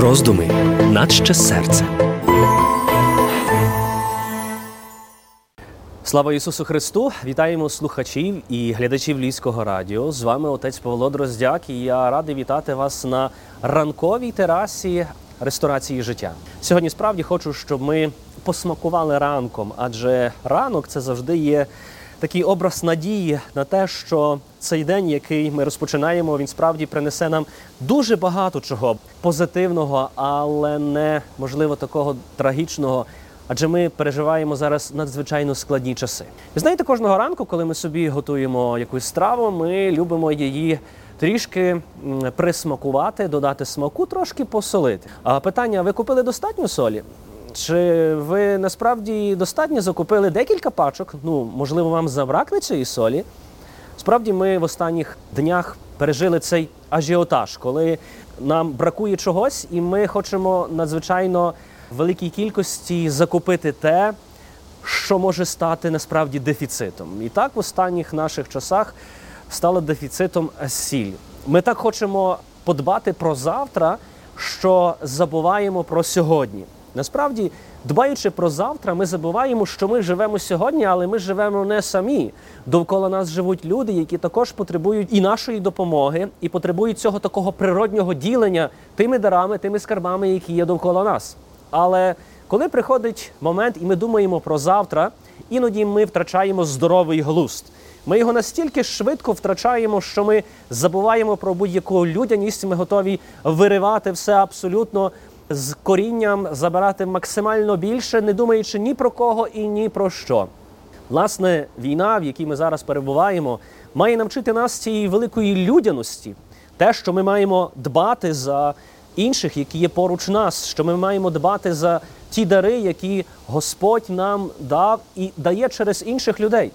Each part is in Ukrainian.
Роздуми наче серце. Слава Ісусу Христу! Вітаємо слухачів і глядачів Львівського радіо. З вами отець Павло Дроздяк, і я радий вітати вас на ранковій терасі ресторації життя. Сьогодні справді хочу, щоб ми посмакували ранком, адже ранок це завжди є такий образ надії на те, що цей день, який ми розпочинаємо, він справді принесе нам дуже багато чого позитивного, але не можливо такого трагічного. Адже ми переживаємо зараз надзвичайно складні часи. Ви знаєте, кожного ранку, коли ми собі готуємо якусь страву, ми любимо її трішки присмакувати, додати смаку, трошки посолити. А питання: ви купили достатньо солі? Чи ви насправді достатньо закупили декілька пачок? Ну, можливо, вам забракне цієї солі. Справді, ми в останніх днях пережили цей ажіотаж, коли нам бракує чогось, і ми хочемо надзвичайно великій кількості закупити те, що може стати насправді дефіцитом. І так в останніх наших часах стало дефіцитом сіль. Ми так хочемо подбати про завтра, що забуваємо про сьогодні. Насправді, дбаючи про завтра, ми забуваємо, що ми живемо сьогодні, але ми живемо не самі. Довкола нас живуть люди, які також потребують і нашої допомоги, і потребують цього такого природнього ділення тими дарами, тими скарбами, які є довкола нас. Але коли приходить момент, і ми думаємо про завтра, іноді ми втрачаємо здоровий глузд. Ми його настільки швидко втрачаємо, що ми забуваємо про будь-яку людяність. Ми готові виривати все абсолютно з корінням, забирати максимально більше, не думаючи ні про кого і ні про що. Власне, війна, в якій ми зараз перебуваємо, має навчити нас цієї великої людяності, те, що ми маємо дбати за інших, які є поруч нас, що ми маємо дбати за ті дари, які Господь нам дав і дає через інших людей.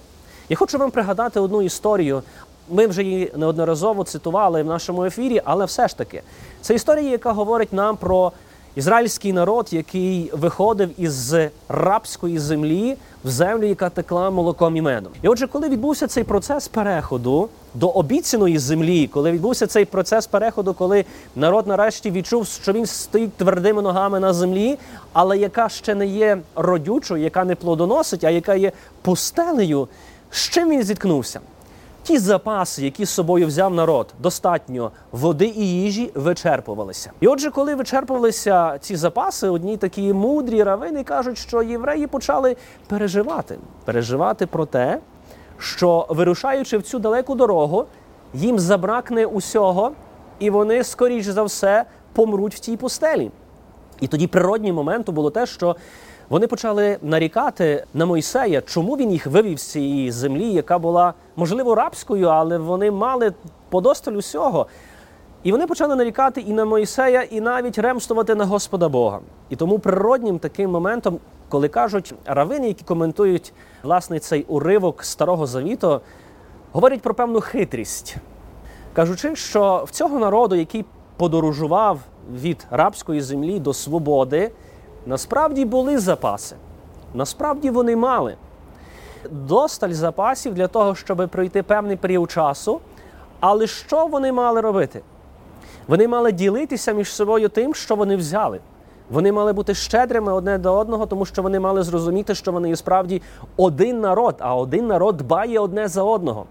Я хочу вам пригадати одну історію. Ми вже її неодноразово цитували в нашому ефірі, але все ж таки це історія, яка говорить нам про ізраїльський народ, який виходив із рабської землі в землю, яка текла молоком і медом. І отже, коли відбувся цей процес переходу до обіцяної землі, коли відбувся цей процес переходу, коли народ нарешті відчув, що він стоїть твердими ногами на землі, але яка ще не є родючою, яка не плодоносить, а яка є пустелею, з чим він зіткнувся? Ті запаси, які з собою взяв народ, достатньо води і їжі вичерпувалися. І отже, коли вичерпувалися ці запаси, одні такі мудрі равини кажуть, що євреї почали переживати, переживати про те, що вирушаючи в цю далеку дорогу, їм забракне усього, і вони, скоріш за все, помруть в тій пустелі. І тоді природнім моментом було те, що вони почали нарікати на Мойсея, чому він їх вивів з цієї землі, яка була можливо рабською, але вони мали подосталь усього. І вони почали нарікати і на Мойсея, і навіть ремствувати на Господа Бога. І тому природнім таким моментом, коли кажуть равини, які коментують власне цей уривок Старого Завіту, говорять про певну хитрість, кажучи, що в цього народу, який подорожував від рабської землі до свободи. Насправді були запаси, насправді вони мали досталь запасів для того, щоб пройти певний період часу. Але що вони мали робити? Вони мали ділитися між собою тим, що вони взяли. Вони мали бути щедрими одне до одного, тому що вони мали зрозуміти, що вони є справді один народ, а один народ дбає одне за одного.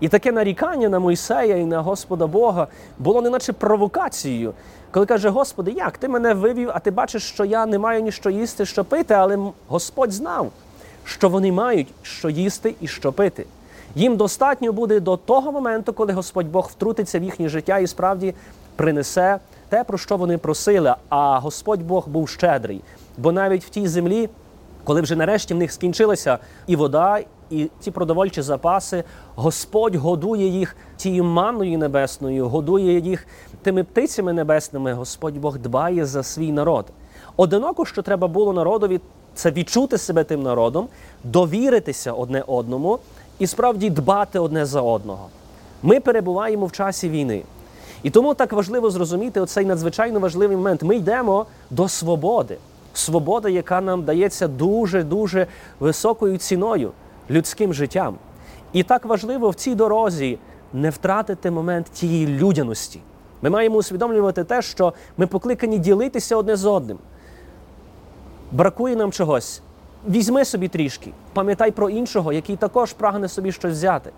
І таке нарікання на Мойсея і на Господа Бога було неначе провокацією. Коли каже, Господи, як ти мене вивів, а ти бачиш, що я не маю ні що їсти, що пити, але Господь знав, що вони мають що їсти і що пити. Їм достатньо буде до того моменту, коли Господь Бог втрутиться в їхнє життя і справді принесе те, про що вони просили. А Господь Бог був щедрий. Бо навіть в тій землі, коли вже нарешті в них скінчилася і вода, і ці продовольчі запаси, Господь годує їх тією манною небесною, годує їх тими птицями небесними. Господь Бог дбає за свій народ. Одиноко, що треба було народові, це відчути себе тим народом, довіритися одне одному і справді дбати одне за одного. Ми перебуваємо в часі війни. І тому так важливо зрозуміти оцей надзвичайно важливий момент. Ми йдемо до свободи. Свобода, яка нам дається дуже-дуже високою ціною людським життям. І так важливо в цій дорозі не втратити момент тієї людяності. Ми маємо усвідомлювати те, що ми покликані ділитися одне з одним. Бракує нам чогось. Візьми собі трішки, пам'ятай про іншого, який також прагне собі щось взяти.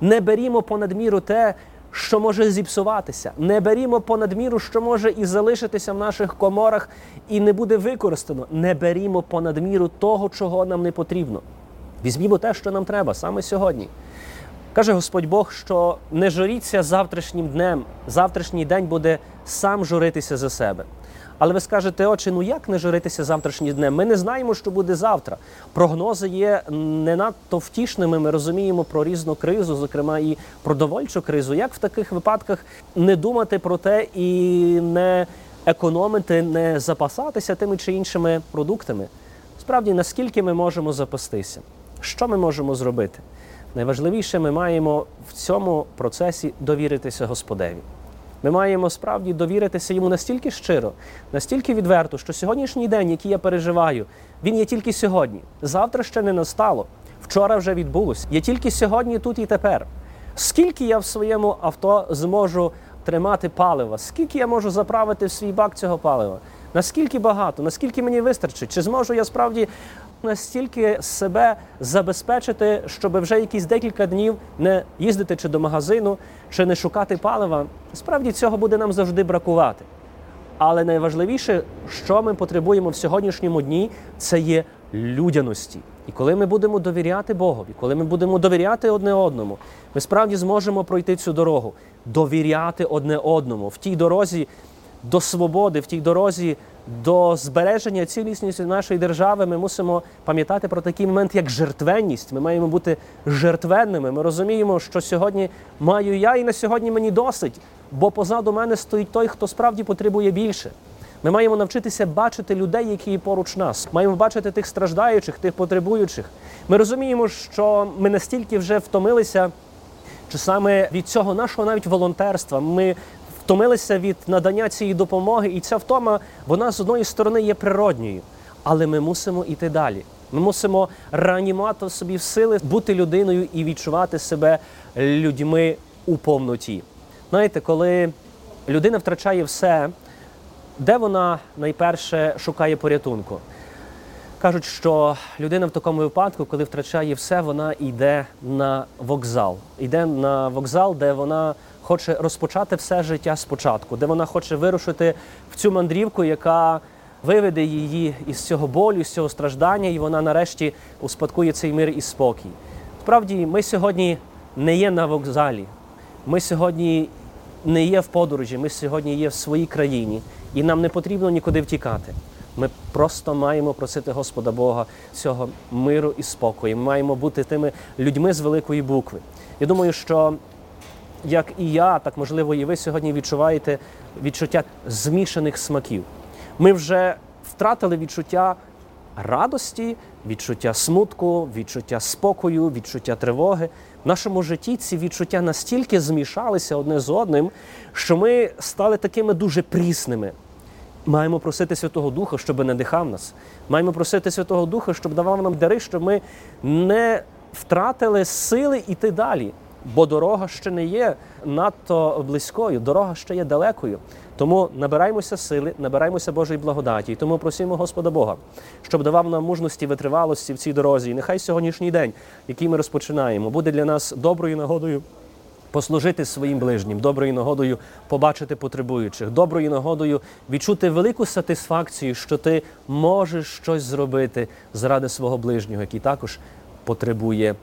Не берімо понад міру те, що може зіпсуватися. Не берімо понад міру, що може і залишитися в наших коморах, і не буде використано. Не берімо понад міру того, чого нам не потрібно. Візьмімо те, що нам треба саме сьогодні. Каже Господь Бог, що не журіться завтрашнім днем, завтрашній день буде сам журитися за себе. Але ви скажете, отче, ну як не журитися завтрашнім днем? Ми не знаємо, що буде завтра. Прогнози є не надто втішними. Ми розуміємо про різну кризу, зокрема і продовольчу кризу. Як в таких випадках не думати про те і не економити, не запасатися тими чи іншими продуктами? Справді, наскільки ми можемо запастися? Що ми можемо зробити? Найважливіше, ми маємо в цьому процесі довіритися Господеві. Ми маємо справді довіритися йому настільки щиро, настільки відверто, що сьогоднішній день, який я переживаю, він є тільки сьогодні. Завтра ще не настало. Вчора вже відбулось. Є тільки сьогодні, тут і тепер. Скільки я в своєму авто зможу тримати палива? Скільки я можу заправити в свій бак цього палива? Наскільки багато? Наскільки мені вистачить? Чи зможу я справді настільки себе забезпечити, щоб вже якісь декілька днів не їздити чи до магазину, чи не шукати палива? Справді цього буде нам завжди бракувати. Але найважливіше, що ми потребуємо в сьогоднішньому дні, це є людяності. І коли ми будемо довіряти Богові, коли ми будемо довіряти одне одному, ми справді зможемо пройти цю дорогу, довіряти одне одному в тій дорозі до свободи, в тій дорозі до збереження цілісності нашої держави. Ми мусимо пам'ятати про такий момент, як жертвенність. Ми маємо бути жертвенними. Ми розуміємо, що сьогодні маю я, і на сьогодні мені досить, бо позаду мене стоїть той, хто справді потребує більше. Ми маємо навчитися бачити людей, які є поруч нас. Маємо бачити тих страждаючих, тих потребуючих. Ми розуміємо, що ми настільки вже втомилися, чи саме від цього нашого навіть волонтерства. Ми втомилися від надання цієї допомоги, і ця втома, вона з одної сторони є природньою, але ми мусимо йти далі. Ми мусимо реанімати в собі в сили, бути людиною і відчувати себе людьми у повноті. Знаєте, коли людина втрачає все, де вона найперше шукає порятунку? Кажуть, що людина в такому випадку, коли втрачає все, вона йде на вокзал. Йде на вокзал, де вона хоче розпочати все життя спочатку, де вона хоче вирушити в цю мандрівку, яка виведе її із цього болю, з цього страждання, і вона нарешті успадкує цей мир і спокій. Справді, ми сьогодні не є на вокзалі. Ми сьогодні не є в подорожі, ми сьогодні є в своїй країні, і нам не потрібно нікуди втікати. Ми просто маємо просити Господа Бога цього миру і спокою. Ми маємо бути тими людьми з великої букви. Я думаю, що як і я, так можливо, і ви сьогодні відчуваєте відчуття змішаних смаків. Ми вже втратили відчуття радості, відчуття смутку, відчуття спокою, відчуття тривоги. В нашому житті ці відчуття настільки змішалися одне з одним, що ми стали такими дуже прісними. Маємо просити Святого Духа, щоб надихав нас. Маємо просити Святого Духа, щоб давав нам дари, щоб ми не втратили сили йти далі. Бо дорога ще не є надто близькою, дорога ще є далекою. Тому набираємося сили, набираємося Божої благодаті. І тому просимо Господа Бога, щоб давав нам мужності, витривалості в цій дорозі. І нехай сьогоднішній день, який ми розпочинаємо, буде для нас доброю нагодою послужити своїм ближнім, доброю нагодою побачити потребуючих, доброю нагодою відчути велику сатисфакцію, що ти можеш щось зробити заради свого ближнього, який також потребує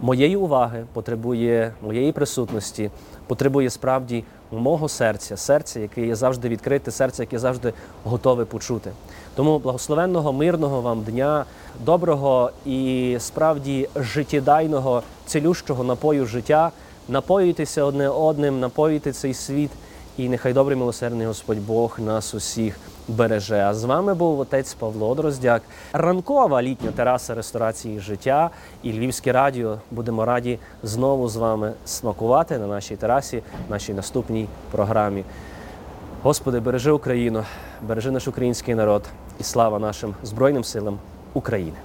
моєї уваги, потребує моєї присутності, потребує справді мого серця, серця, яке є завжди відкрите, серця, яке завжди готове почути. Тому благословенного, мирного вам дня, доброго і справді життєдайного, цілющого напою життя. Напоюйтеся одне одним, напоюйте цей світ, і нехай добрий милосердний Господь Бог нас усіх береже. А з вами був отець Павло Дроздяк, ранкова літня тераса ресторації життя і Львівське радіо. Будемо раді знову з вами смакувати на нашій терасі, нашій наступній програмі. Господи, бережи Україну, бережи наш український народ і слава нашим Збройним силам України.